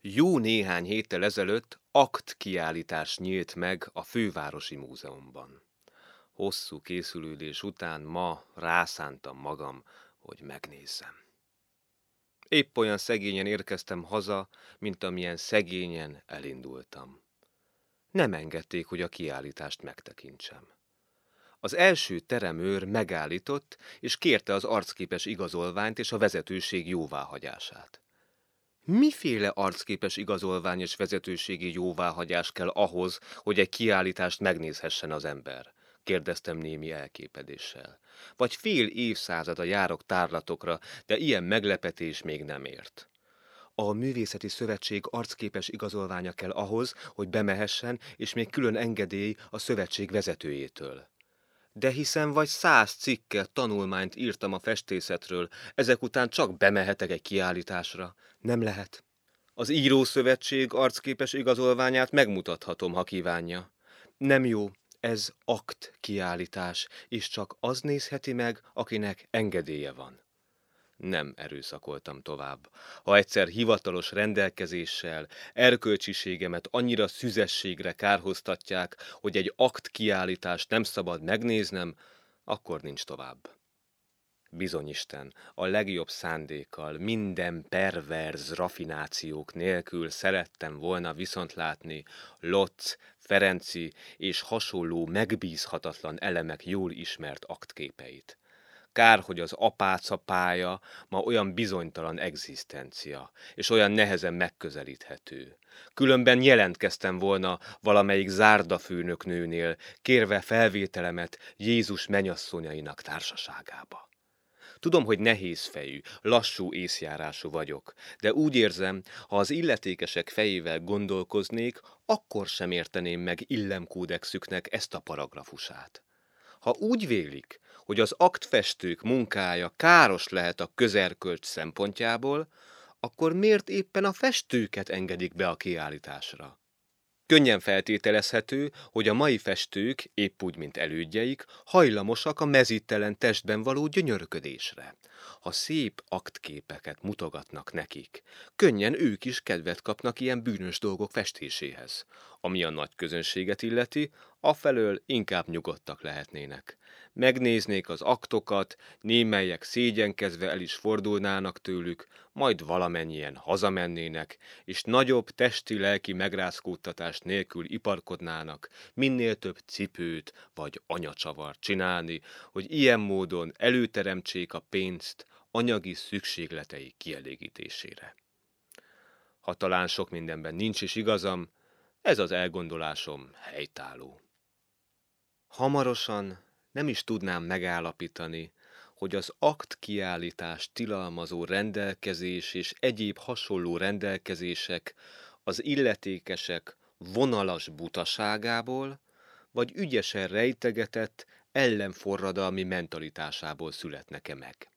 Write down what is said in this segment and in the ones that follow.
Jó néhány héttel ezelőtt akt kiállítás nyílt meg a Fővárosi Múzeumban. Hosszú készülődés után ma rászántam magam, hogy megnézzem. Épp olyan szegényen érkeztem haza, mint amilyen szegényen elindultam. Nem engedték, hogy a kiállítást megtekintsem. Az első teremőr megállított, és kérte az arcképes igazolványt és a vezetőség jóváhagyását. Miféle arcképes igazolvány és vezetőségi jóváhagyás kell ahhoz, hogy egy kiállítást megnézhessen az ember? kérdeztem némi elképedéssel. Vagy fél évszázada járok tárlatokra, de ilyen meglepetés még nem ért. A Művészeti Szövetség arcképes igazolványa kell ahhoz, hogy bemehessen, és még külön engedély a szövetség vezetőjétől. De hiszen vagy száz cikket, tanulmányt írtam a festészetről, ezek után csak bemehetek egy kiállításra. Nem lehet. Az írószövetség arcképes igazolványát megmutathatom, ha kívánja. Nem jó, ez akt kiállítás, és csak az nézheti meg, akinek engedélye van. Nem erőszakoltam tovább. Ha egyszer hivatalos rendelkezéssel erkölcsiségemet annyira szüzességre kárhoztatják, hogy egy akt kiállítást nem szabad megnéznem, akkor nincs tovább. Bizonyisten, a legjobb szándékkal, minden perverz rafinációk nélkül szerettem volna viszont látni Lotz, Ferenci és hasonló megbízhatatlan elemek jól ismert aktképeit. Kár, hogy az apáca pálya ma olyan bizonytalan egzisztencia, és olyan nehezen megközelíthető. Különben jelentkeztem volna valamelyik zárdafőnöknőnél, kérve felvételemet Jézus menyasszonyainak társaságába. Tudom, hogy nehéz fejű, lassú észjárású vagyok, de úgy érzem, ha az illetékesek fejével gondolkoznék, akkor sem érteném meg illemkódexüknek ezt a paragrafusát. Ha úgy vélik, hogy az aktfestők munkája káros lehet a közerkölcs szempontjából, akkor miért éppen a festőket engedik be a kiállításra? Könnyen feltételezhető, hogy a mai festők, épp úgy, mint elődjeik, hajlamosak a mezítelen testben való gyönyörködésre. Ha szép aktképeket mutogatnak nekik, könnyen ők is kedvet kapnak ilyen bűnös dolgok festéséhez. Ami a nagy közönséget illeti, afelől inkább nyugodtak lehetnének megnéznék az aktokat, némelyek szégyenkezve el is fordulnának tőlük, majd valamennyien hazamennének, és nagyobb testi-lelki megrázkódtatást nélkül iparkodnának, minél több cipőt vagy anyacsavart csinálni, hogy ilyen módon előteremtsék a pénzt anyagi szükségletei kielégítésére. Ha talán sok mindenben nincs is igazam, ez az elgondolásom helytálló. Hamarosan nem is tudnám megállapítani, hogy az akt kiállítás tilalmazó rendelkezés és egyéb hasonló rendelkezések az illetékesek vonalas butaságából, vagy ügyesen rejtegetett ellenforradalmi mentalitásából születnek-e meg.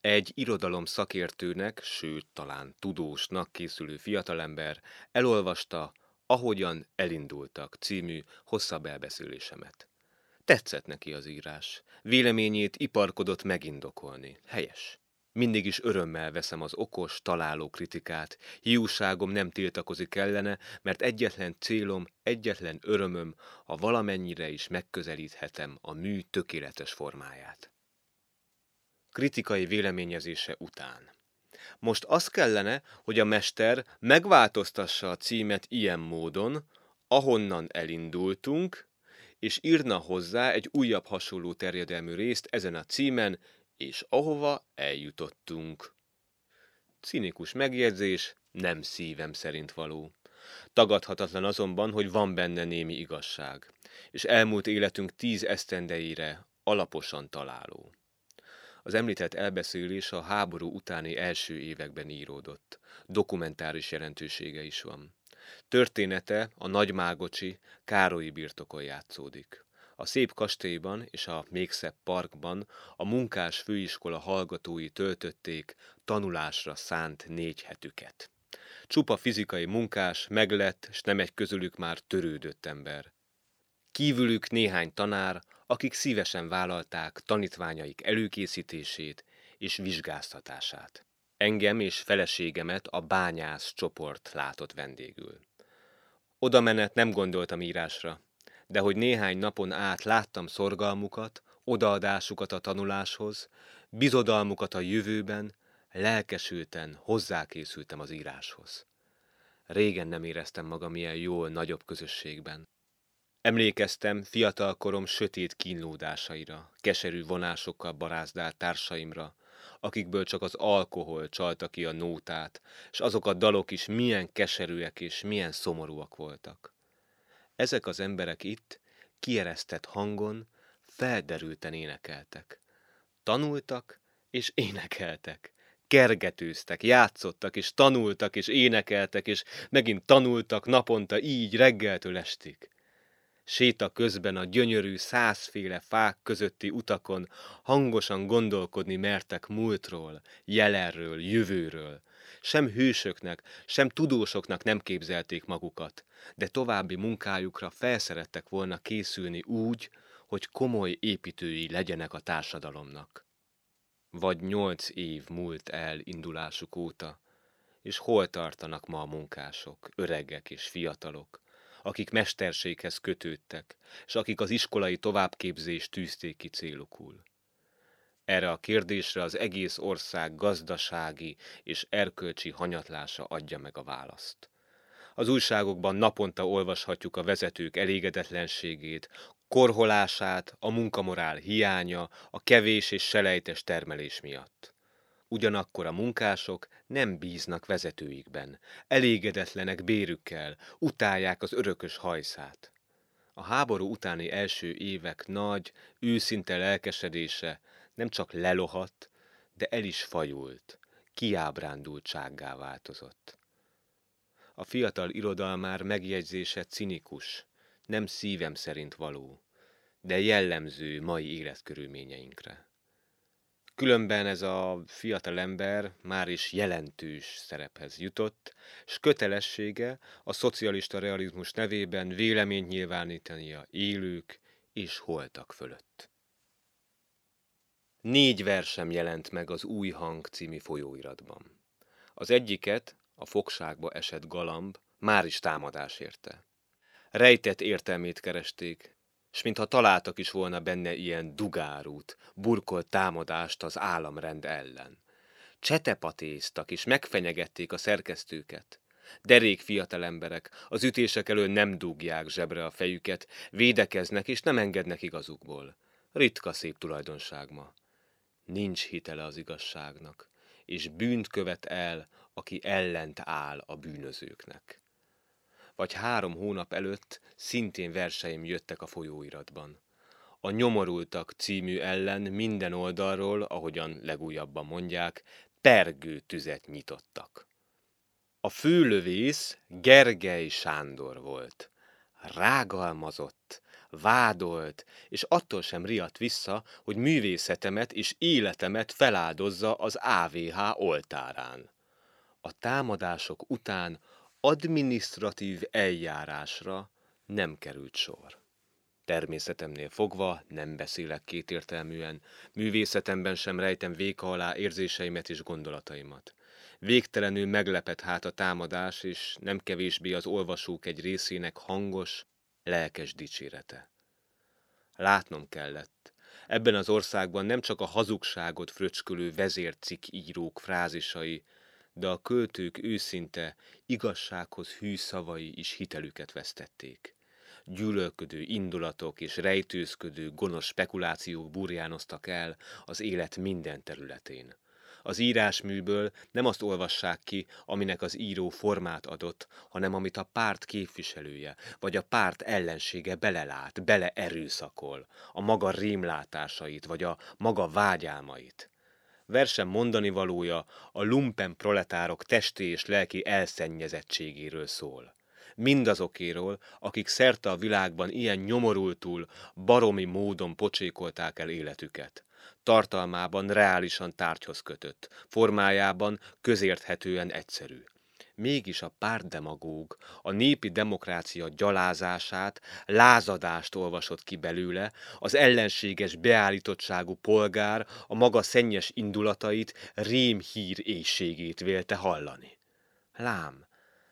Egy irodalom szakértőnek, sőt talán tudósnak készülő fiatalember elolvasta Ahogyan elindultak című hosszabb elbeszélésemet. Tetszett neki az írás. Véleményét iparkodott megindokolni. Helyes. Mindig is örömmel veszem az okos, találó kritikát. Hiúságom nem tiltakozik ellene, mert egyetlen célom, egyetlen örömöm, ha valamennyire is megközelíthetem a mű tökéletes formáját. Kritikai véleményezése után. Most az kellene, hogy a mester megváltoztassa a címet ilyen módon, ahonnan elindultunk, és írna hozzá egy újabb hasonló terjedelmű részt ezen a címen, és ahova eljutottunk. Cinikus megjegyzés, nem szívem szerint való. Tagadhatatlan azonban, hogy van benne némi igazság, és elmúlt életünk tíz esztendeire alaposan találó. Az említett elbeszélés a háború utáni első években íródott. Dokumentáris jelentősége is van. Története a Nagymágocsi, Károlyi birtokon játszódik. A szép kastélyban és a még szebb parkban a munkás főiskola hallgatói töltötték tanulásra szánt négy hetüket. Csupa fizikai munkás, meglett, s nem egy közülük már törődött ember. Kívülük néhány tanár, akik szívesen vállalták tanítványaik előkészítését és vizsgáztatását. Engem és feleségemet a bányász csoport látott vendégül. Oda menet nem gondoltam írásra, de hogy néhány napon át láttam szorgalmukat, odaadásukat a tanuláshoz, bizodalmukat a jövőben, lelkesülten hozzákészültem az íráshoz. Régen nem éreztem magam ilyen jól nagyobb közösségben. Emlékeztem fiatalkorom sötét kínlódásaira, keserű vonásokkal barázdált társaimra, akikből csak az alkohol csalta ki a nótát, és azok a dalok is milyen keserűek és milyen szomorúak voltak. Ezek az emberek itt, kieresztett hangon, felderülten énekeltek. Tanultak és énekeltek. Kergetőztek, játszottak, és tanultak, és énekeltek, és megint tanultak naponta így reggeltől estig. Séta közben a gyönyörű százféle fák közötti utakon hangosan gondolkodni mertek múltról, jelenről, jövőről. Sem hősöknek, sem tudósoknak nem képzelték magukat, de további munkájukra felszerettek volna készülni úgy, hogy komoly építői legyenek a társadalomnak. Vagy nyolc év múlt el indulásuk óta, és hol tartanak ma a munkások, öregek és fiatalok, akik mesterséghez kötődtek, és akik az iskolai továbbképzést tűzték ki célukul. Erre a kérdésre az egész ország gazdasági és erkölcsi hanyatlása adja meg a választ. Az újságokban naponta olvashatjuk a vezetők elégedetlenségét, korholását, a munkamorál hiánya, a kevés és selejtes termelés miatt. Ugyanakkor a munkások nem bíznak vezetőikben, elégedetlenek bérükkel, utálják az örökös hajszát. A háború utáni első évek nagy, őszinte lelkesedése nem csak lelohadt, de el is fajult, kiábrándultsággá változott. A fiatal irodalmár megjegyzése cinikus, nem szívem szerint való, de jellemző mai életkörülményeinkre. Különben ez a fiatal ember már is jelentős szerephez jutott, s kötelessége a szocialista realizmus nevében véleményt nyilvánítania élők és holtak fölött. Négy versem jelent meg az Új Hang című folyóiratban. Az egyiket, a fogságba esett galamb, már is támadás érte. Rejtett értelmét keresték, s mintha találtak is volna benne ilyen dugárút, burkolt támadást az államrend ellen. Csetepatéztak és megfenyegették a szerkesztőket. Derék fiatal emberek az ütések elől nem dugják zsebre a fejüket, védekeznek és nem engednek igazukból. Ritka szép tulajdonság ma. Nincs hitele az igazságnak, és bűnt követ el, aki ellent áll a bűnözőknek vagy három hónap előtt szintén verseim jöttek a folyóiratban. A Nyomorultak című ellen minden oldalról, ahogyan legújabban mondják, pergő tüzet nyitottak. A főlövész Gergely Sándor volt. Rágalmazott, vádolt, és attól sem riadt vissza, hogy művészetemet és életemet feláldozza az AVH oltárán. A támadások után administratív eljárásra nem került sor. Természetemnél fogva nem beszélek kétértelműen, művészetemben sem rejtem véka alá érzéseimet és gondolataimat. Végtelenül meglepet hát a támadás, és nem kevésbé az olvasók egy részének hangos, lelkes dicsérete. Látnom kellett, ebben az országban nem csak a hazugságot fröcskölő vezércik írók frázisai, de a költők őszinte, igazsághoz hű szavai is hitelüket vesztették. Gyűlölködő indulatok és rejtőzködő, gonosz spekulációk burjánoztak el az élet minden területén. Az írásműből nem azt olvassák ki, aminek az író formát adott, hanem amit a párt képviselője, vagy a párt ellensége belelát, bele erőszakol, a maga rémlátásait, vagy a maga vágyálmait. Versem mondani valója a lumpen proletárok testi és lelki elszennyezettségéről szól. Mindazokéről, akik szerte a világban ilyen nyomorultul, baromi módon pocsékolták el életüket. Tartalmában reálisan tárgyhoz kötött, formájában közérthetően egyszerű. Mégis a pártdemagóg a népi demokrácia gyalázását, lázadást olvasott ki belőle, az ellenséges beállítottságú polgár a maga szennyes indulatait, rémhír éjségét vélte hallani. Lám,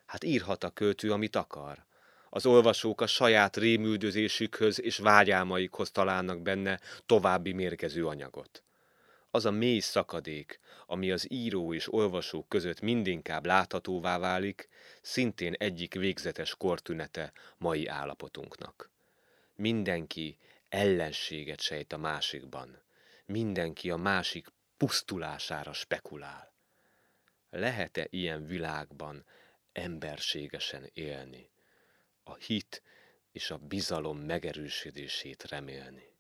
hát írhat a költő, amit akar. Az olvasók a saját rémüldözésükhöz és vágyálmaikhoz találnak benne további mérgező anyagot. Az a mély szakadék, ami az író és olvasó között mindinkább láthatóvá válik, szintén egyik végzetes kortünete mai állapotunknak. Mindenki ellenséget sejt a másikban, mindenki a másik pusztulására spekulál. Lehet-e ilyen világban emberségesen élni? A hit és a bizalom megerősödését remélni.